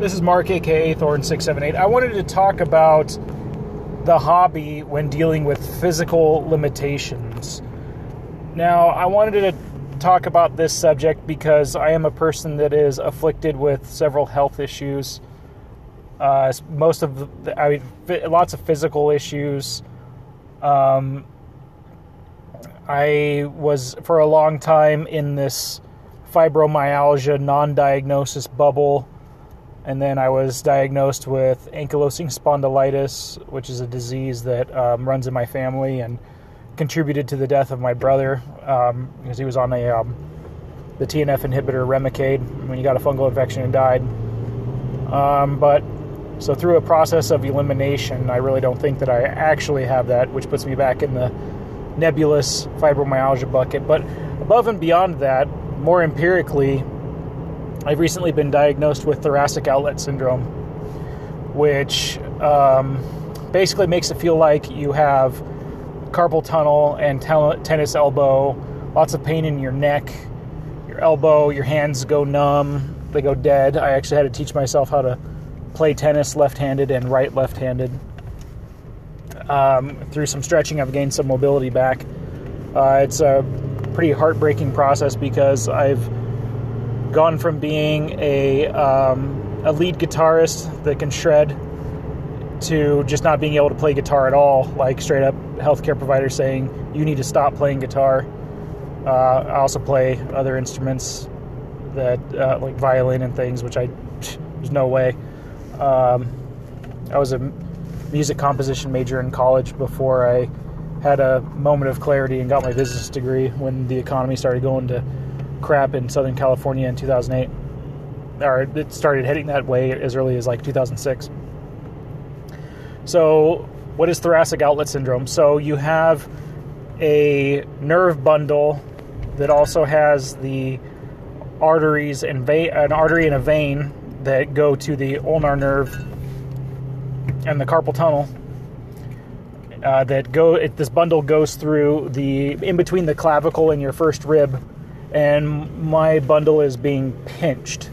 This is Mark, aka Thorn678. I wanted to talk about the hobby when dealing with physical limitations. Now, I wanted to talk about this subject because I am a person that is afflicted with several health issues. Uh, most of the, I mean, lots of physical issues. Um, I was for a long time in this fibromyalgia non diagnosis bubble and then I was diagnosed with ankylosing spondylitis, which is a disease that um, runs in my family and contributed to the death of my brother um, because he was on a um, the TNF inhibitor Remicade when he got a fungal infection and died. Um, but so through a process of elimination, I really don't think that I actually have that, which puts me back in the nebulous fibromyalgia bucket. But above and beyond that, more empirically, I've recently been diagnosed with thoracic outlet syndrome, which um, basically makes it feel like you have carpal tunnel and tennis elbow, lots of pain in your neck, your elbow, your hands go numb, they go dead. I actually had to teach myself how to play tennis left handed and right left handed. Um, through some stretching, I've gained some mobility back. Uh, it's a pretty heartbreaking process because I've gone from being a um, a lead guitarist that can shred to just not being able to play guitar at all, like straight up healthcare providers saying you need to stop playing guitar. Uh, I also play other instruments that uh, like violin and things, which I there's no way. Um, I was a music composition major in college before I had a moment of clarity and got my business degree when the economy started going to crap in Southern California in 2008. Or it started heading that way as early as like 2006. So, what is thoracic outlet syndrome? So, you have a nerve bundle that also has the arteries and an artery and a vein that go to the ulnar nerve and the carpal tunnel. Uh, that go it, this bundle goes through the in between the clavicle and your first rib and my bundle is being pinched,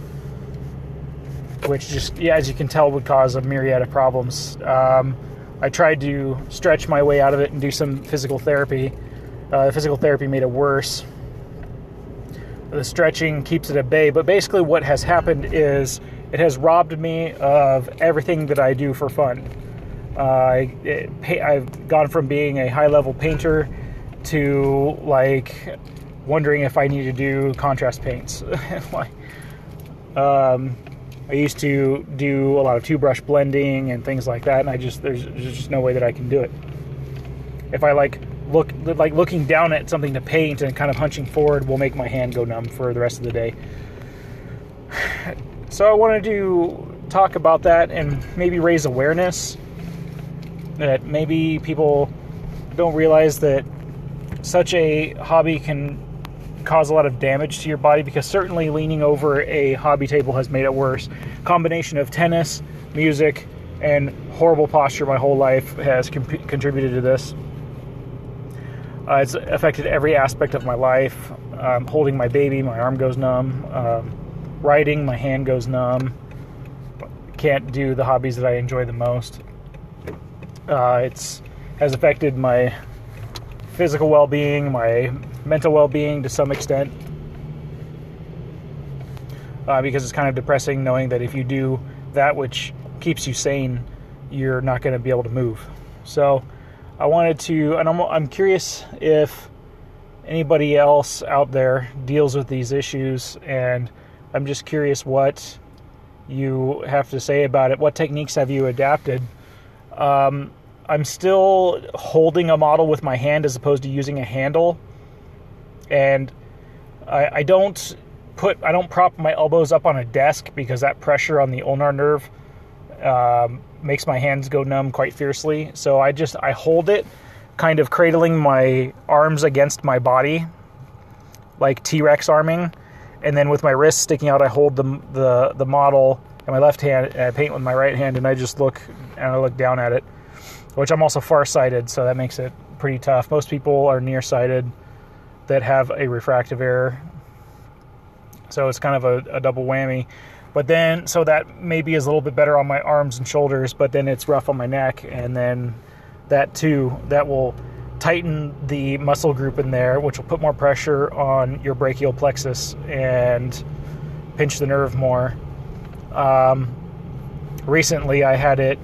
which just, yeah, as you can tell, would cause a myriad of problems. Um, I tried to stretch my way out of it and do some physical therapy. Uh, physical therapy made it worse. The stretching keeps it at bay, but basically, what has happened is it has robbed me of everything that I do for fun. Uh, I, it, I've gone from being a high level painter to like wondering if I need to do contrast paints. um, I used to do a lot of two brush blending and things like that, and I just there's, there's just no way that I can do it. If I like look like looking down at something to paint and kind of hunching forward will make my hand go numb for the rest of the day. So I wanted to talk about that and maybe raise awareness that maybe people don't realize that such a hobby can cause a lot of damage to your body because certainly leaning over a hobby table has made it worse. Combination of tennis, music, and horrible posture my whole life has comp- contributed to this. Uh, it's affected every aspect of my life. Um, holding my baby, my arm goes numb. Um, writing, my hand goes numb. Can't do the hobbies that I enjoy the most. Uh, it's has affected my physical well-being, my mental well-being to some extent, uh, because it's kind of depressing knowing that if you do that which keeps you sane, you're not going to be able to move. So, I wanted to, and I'm, I'm curious if anybody else out there deals with these issues, and I'm just curious what you have to say about it. What techniques have you adapted? Um, I'm still holding a model with my hand as opposed to using a handle, and I, I don't put I don't prop my elbows up on a desk because that pressure on the ulnar nerve um, makes my hands go numb quite fiercely. So I just I hold it, kind of cradling my arms against my body, like T Rex arming, and then with my wrist sticking out, I hold the the the model in my left hand and I paint with my right hand, and I just look and I look down at it which I'm also farsighted, so that makes it pretty tough. Most people are nearsighted that have a refractive error, so it's kind of a, a double whammy. But then, so that maybe is a little bit better on my arms and shoulders, but then it's rough on my neck, and then that too, that will tighten the muscle group in there, which will put more pressure on your brachial plexus and pinch the nerve more. Um, recently, I had it.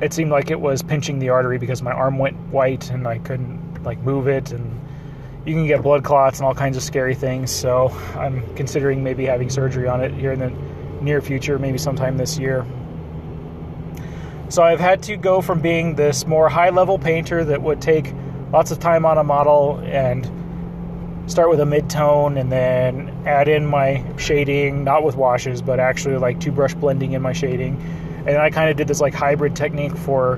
It seemed like it was pinching the artery because my arm went white and I couldn't like move it, and you can get blood clots and all kinds of scary things. So I'm considering maybe having surgery on it here in the near future, maybe sometime this year. So I've had to go from being this more high level painter that would take lots of time on a model and start with a mid-tone and then add in my shading, not with washes, but actually like two brush blending in my shading. And I kind of did this like hybrid technique for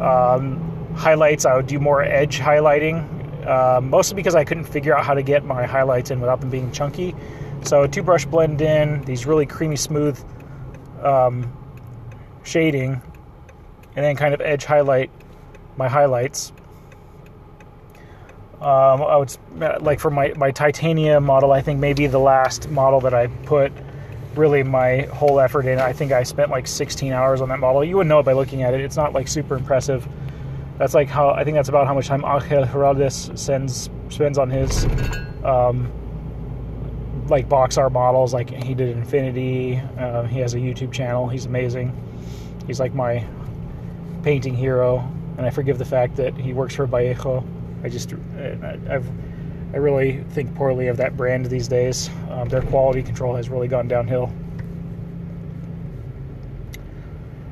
um, highlights. I would do more edge highlighting, uh, mostly because I couldn't figure out how to get my highlights in without them being chunky. So two brush blend in, these really creamy smooth um, shading, and then kind of edge highlight my highlights. Um, I would like for my my titanium model. I think maybe the last model that I put really my whole effort in. I think I spent like 16 hours on that model. You wouldn't know it by looking at it. It's not like super impressive. That's like how I think that's about how much time Angel Giraldez sends spends on his um, like box art models. Like he did Infinity. Uh, he has a YouTube channel. He's amazing. He's like my painting hero, and I forgive the fact that he works for Vallejo. I just I've I really think poorly of that brand these days. Um, their quality control has really gone downhill.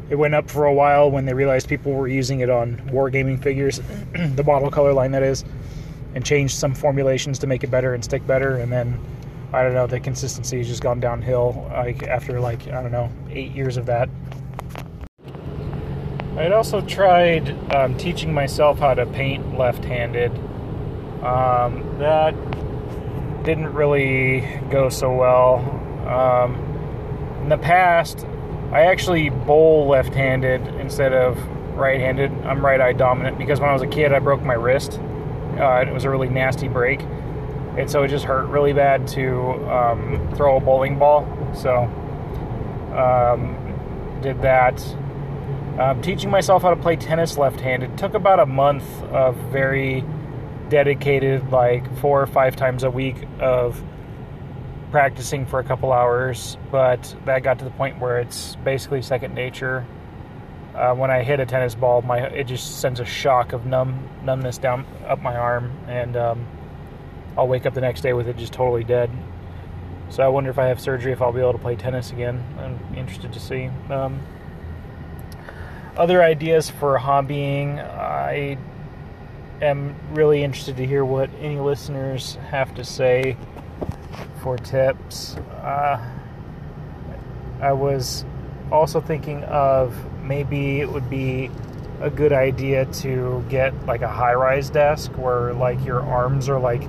It went up for a while when they realized people were using it on wargaming figures, the model color line that is, and changed some formulations to make it better and stick better. And then I don't know, the consistency has just gone downhill. Like after like I don't know eight years of that. I had also tried um, teaching myself how to paint left-handed. Um, that didn't really go so well. Um, in the past, I actually bowl left-handed instead of right-handed. I'm right-eye dominant because when I was a kid, I broke my wrist. Uh, it was a really nasty break, and so it just hurt really bad to um, throw a bowling ball. So um, did that um, teaching myself how to play tennis left handed took about a month of very dedicated, like four or five times a week of practicing for a couple hours, but that got to the point where it's basically second nature. Uh, when I hit a tennis ball, my it just sends a shock of numb numbness down up my arm, and um, I'll wake up the next day with it just totally dead. So I wonder if I have surgery, if I'll be able to play tennis again. I'm interested to see. Um, other ideas for hobbying, I am really interested to hear what any listeners have to say for tips. Uh, I was also thinking of maybe it would be a good idea to get like a high rise desk where like your arms are like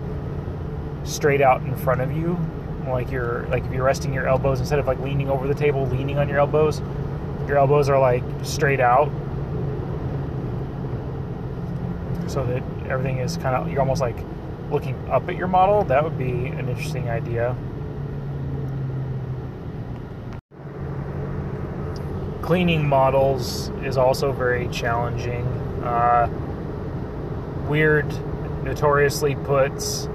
straight out in front of you like you're like if you're resting your elbows instead of like leaning over the table leaning on your elbows your elbows are like straight out so that everything is kind of you're almost like looking up at your model that would be an interesting idea. Cleaning models is also very challenging. Uh, weird notoriously puts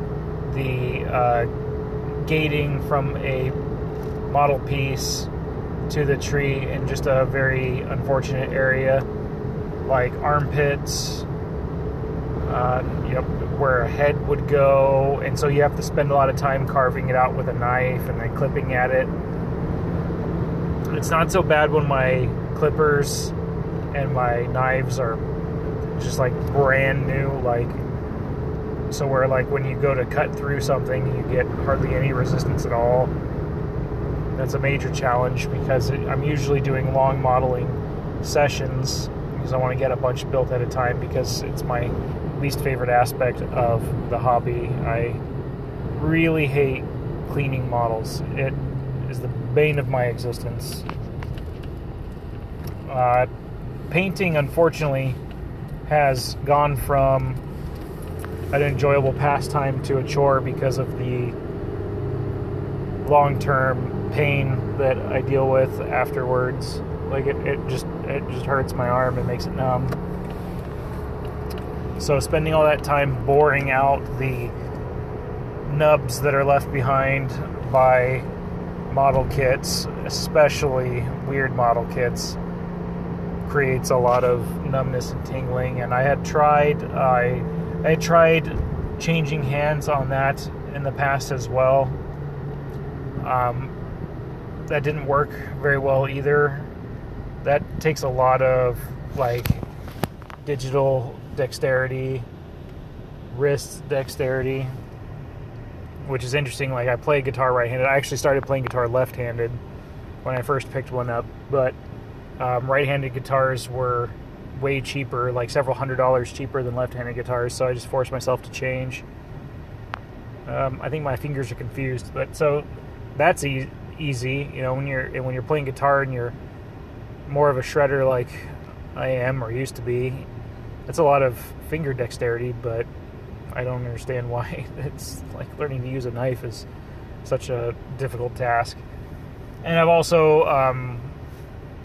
the uh, gating from a model piece to the tree in just a very unfortunate area, like armpits, uh, you know, where a head would go, and so you have to spend a lot of time carving it out with a knife and then clipping at it. It's not so bad when my clippers and my knives are just like brand new, like so where like when you go to cut through something, you get hardly any resistance at all that's a major challenge because it, I'm usually doing long modeling sessions because I want to get a bunch built at a time because it's my least favorite aspect of the hobby. I really hate cleaning models. It is the bane of my existence. Uh, painting, unfortunately, has gone from an enjoyable pastime to a chore because of the long term pain that I deal with afterwards. Like it, it just it just hurts my arm and makes it numb. So spending all that time boring out the nubs that are left behind by model kits, especially weird model kits, creates a lot of numbness and tingling. And I had tried I I tried changing hands on that in the past as well. Um, that didn't work very well either. That takes a lot of like digital dexterity, wrist dexterity, which is interesting. Like I play guitar right-handed. I actually started playing guitar left-handed when I first picked one up, but um, right-handed guitars were way cheaper, like several hundred dollars cheaper than left-handed guitars. So I just forced myself to change. Um, I think my fingers are confused, but so that's e- easy. You know, when you're when you're playing guitar and you're more of a shredder like I am or used to be, it's a lot of finger dexterity, but I don't understand why it's like learning to use a knife is such a difficult task. And I've also um,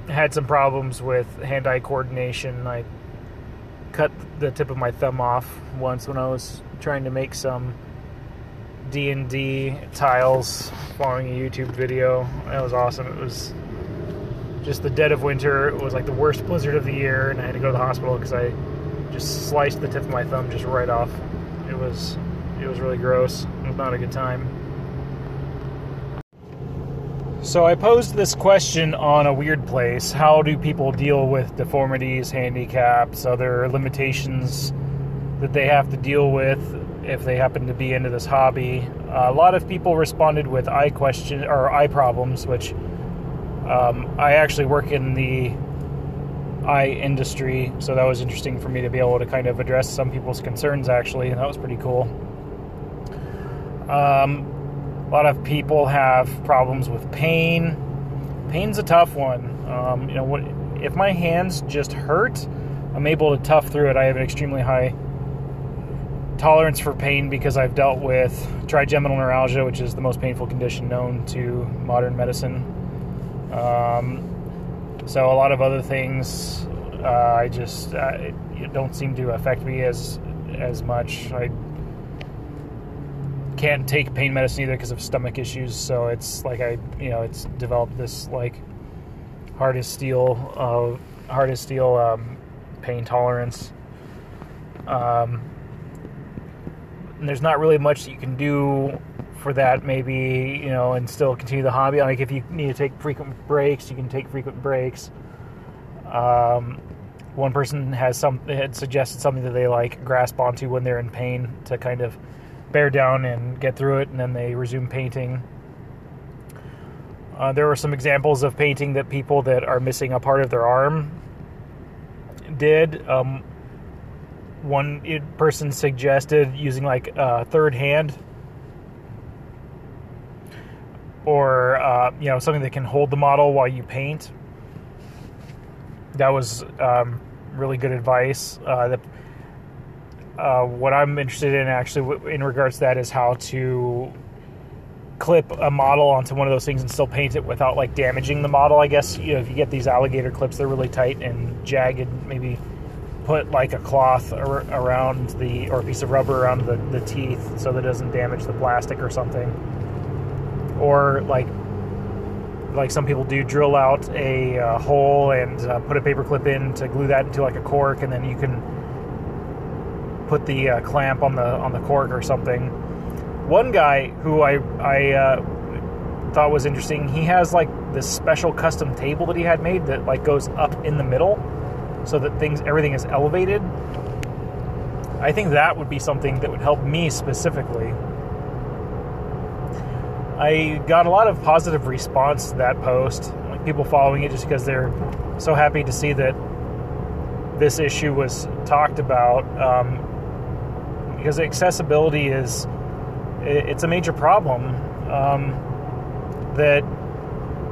had some problems with hand-eye coordination. I cut the tip of my thumb off once when I was trying to make some D&D tiles following a YouTube video. That was awesome. It was just the dead of winter. It was like the worst blizzard of the year, and I had to go to the hospital because I just sliced the tip of my thumb just right off. It was it was really gross. It was not a good time. So I posed this question on a weird place. How do people deal with deformities, handicaps, other limitations that they have to deal with if they happen to be into this hobby? Uh, a lot of people responded with eye question or eye problems, which um, I actually work in the eye industry, so that was interesting for me to be able to kind of address some people's concerns actually, and that was pretty cool. Um, a lot of people have problems with pain. Pain's a tough one. Um, you know, what, if my hands just hurt, I'm able to tough through it. I have an extremely high tolerance for pain because I've dealt with trigeminal neuralgia, which is the most painful condition known to modern medicine. Um, so a lot of other things, uh, I just uh, it, don't seem to affect me as as much. I can't take pain medicine either because of stomach issues. So it's like I, you know, it's developed this like hard as steel, uh, hard as steel um, pain tolerance. Um, there's not really much that you can do for that maybe you know and still continue the hobby. Like if you need to take frequent breaks you can take frequent breaks. Um, one person has some had suggested something that they like grasp onto when they're in pain to kind of bear down and get through it and then they resume painting. Uh, there were some examples of painting that people that are missing a part of their arm did. Um, one person suggested using like a third hand or uh, you know something that can hold the model while you paint. That was um, really good advice. Uh, that, uh, what I'm interested in actually in regards to that is how to clip a model onto one of those things and still paint it without like damaging the model. I guess you know if you get these alligator clips, they're really tight and jagged. Maybe put like a cloth ar- around the or a piece of rubber around the, the teeth so that it doesn't damage the plastic or something or like like some people do drill out a uh, hole and uh, put a paper clip in to glue that into like a cork and then you can put the uh, clamp on the on the cork or something. One guy who i i uh, thought was interesting he has like this special custom table that he had made that like goes up in the middle so that things everything is elevated. I think that would be something that would help me specifically I got a lot of positive response to that post. Like people following it just because they're so happy to see that this issue was talked about. Um, because accessibility is it's a major problem um, that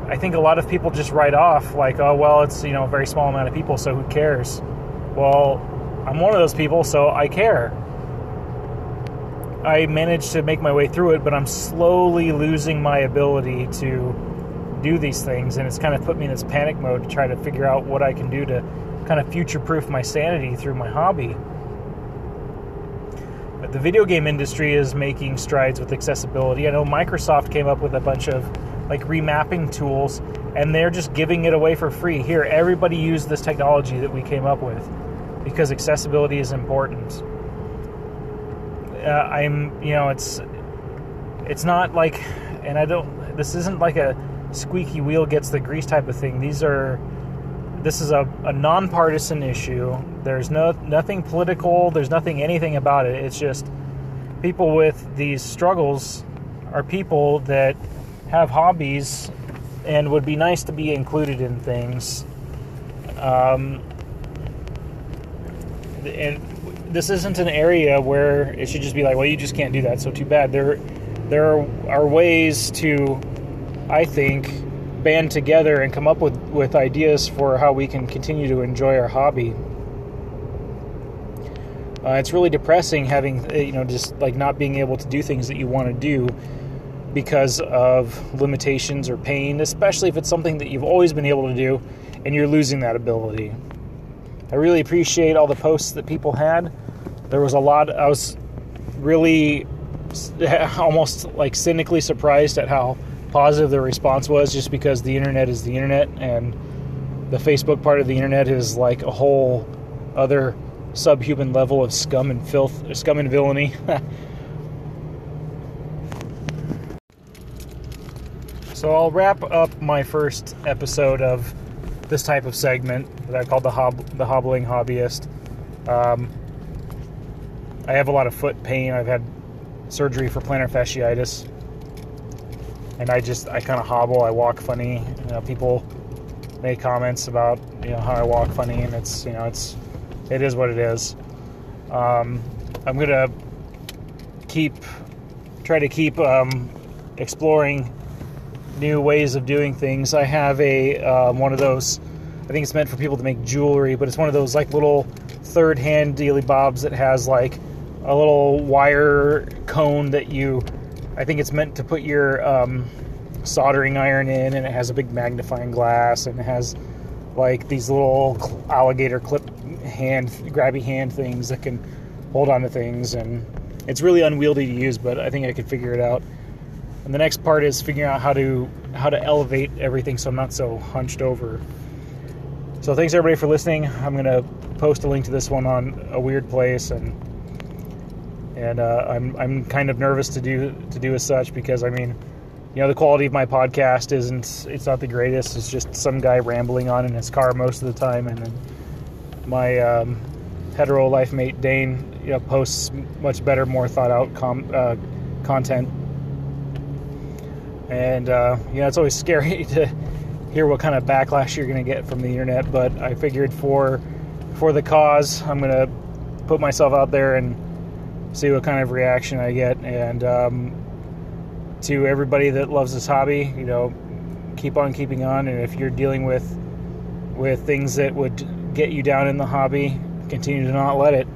I think a lot of people just write off like, oh well, it's you know a very small amount of people, so who cares? Well, I'm one of those people, so I care. I managed to make my way through it, but I'm slowly losing my ability to do these things, and it's kind of put me in this panic mode to try to figure out what I can do to kind of future proof my sanity through my hobby. But the video game industry is making strides with accessibility. I know Microsoft came up with a bunch of like remapping tools, and they're just giving it away for free. Here, everybody use this technology that we came up with because accessibility is important. Uh, I'm, you know, it's it's not like, and I don't. This isn't like a squeaky wheel gets the grease type of thing. These are this is a, a nonpartisan issue. There's no nothing political. There's nothing anything about it. It's just people with these struggles are people that have hobbies and would be nice to be included in things. Um, and this isn't an area where it should just be like, well, you just can't do that. So too bad. There, there are ways to, I think, band together and come up with, with ideas for how we can continue to enjoy our hobby. Uh, it's really depressing having, uh, you know, just like not being able to do things that you want to do because of limitations or pain, especially if it's something that you've always been able to do and you're losing that ability. I really appreciate all the posts that people had. There was a lot, I was really almost like cynically surprised at how positive the response was just because the internet is the internet and the Facebook part of the internet is like a whole other subhuman level of scum and filth, scum and villainy. so I'll wrap up my first episode of this type of segment that I call the hob- the hobbling hobbyist. Um, I have a lot of foot pain. I've had surgery for plantar fasciitis and I just I kind of hobble. I walk funny. You know, people make comments about you know how I walk funny, and it's you know it's it is what it is. Um, I'm gonna keep try to keep um, exploring new ways of doing things. I have a um, one of those. I think it's meant for people to make jewelry, but it's one of those like little third hand dealy bobs that has like a little wire cone that you I think it's meant to put your um, soldering iron in, and it has a big magnifying glass, and it has like these little alligator clip hand, grabby hand things that can hold on to things, and it's really unwieldy to use, but I think I could figure it out. And the next part is figuring out how to how to elevate everything so I'm not so hunched over. So thanks everybody for listening. I'm gonna post a link to this one on a weird place and and uh, I'm I'm kind of nervous to do to do as such because I mean, you know, the quality of my podcast isn't it's not the greatest. It's just some guy rambling on in his car most of the time, and then my um, hetero life mate Dane you know, posts much better, more thought out com- uh, content. And uh, you know, it's always scary to hear what kind of backlash you're going to get from the internet. But I figured for for the cause, I'm going to put myself out there and see what kind of reaction I get. And um, to everybody that loves this hobby, you know, keep on keeping on. And if you're dealing with with things that would get you down in the hobby, continue to not let it.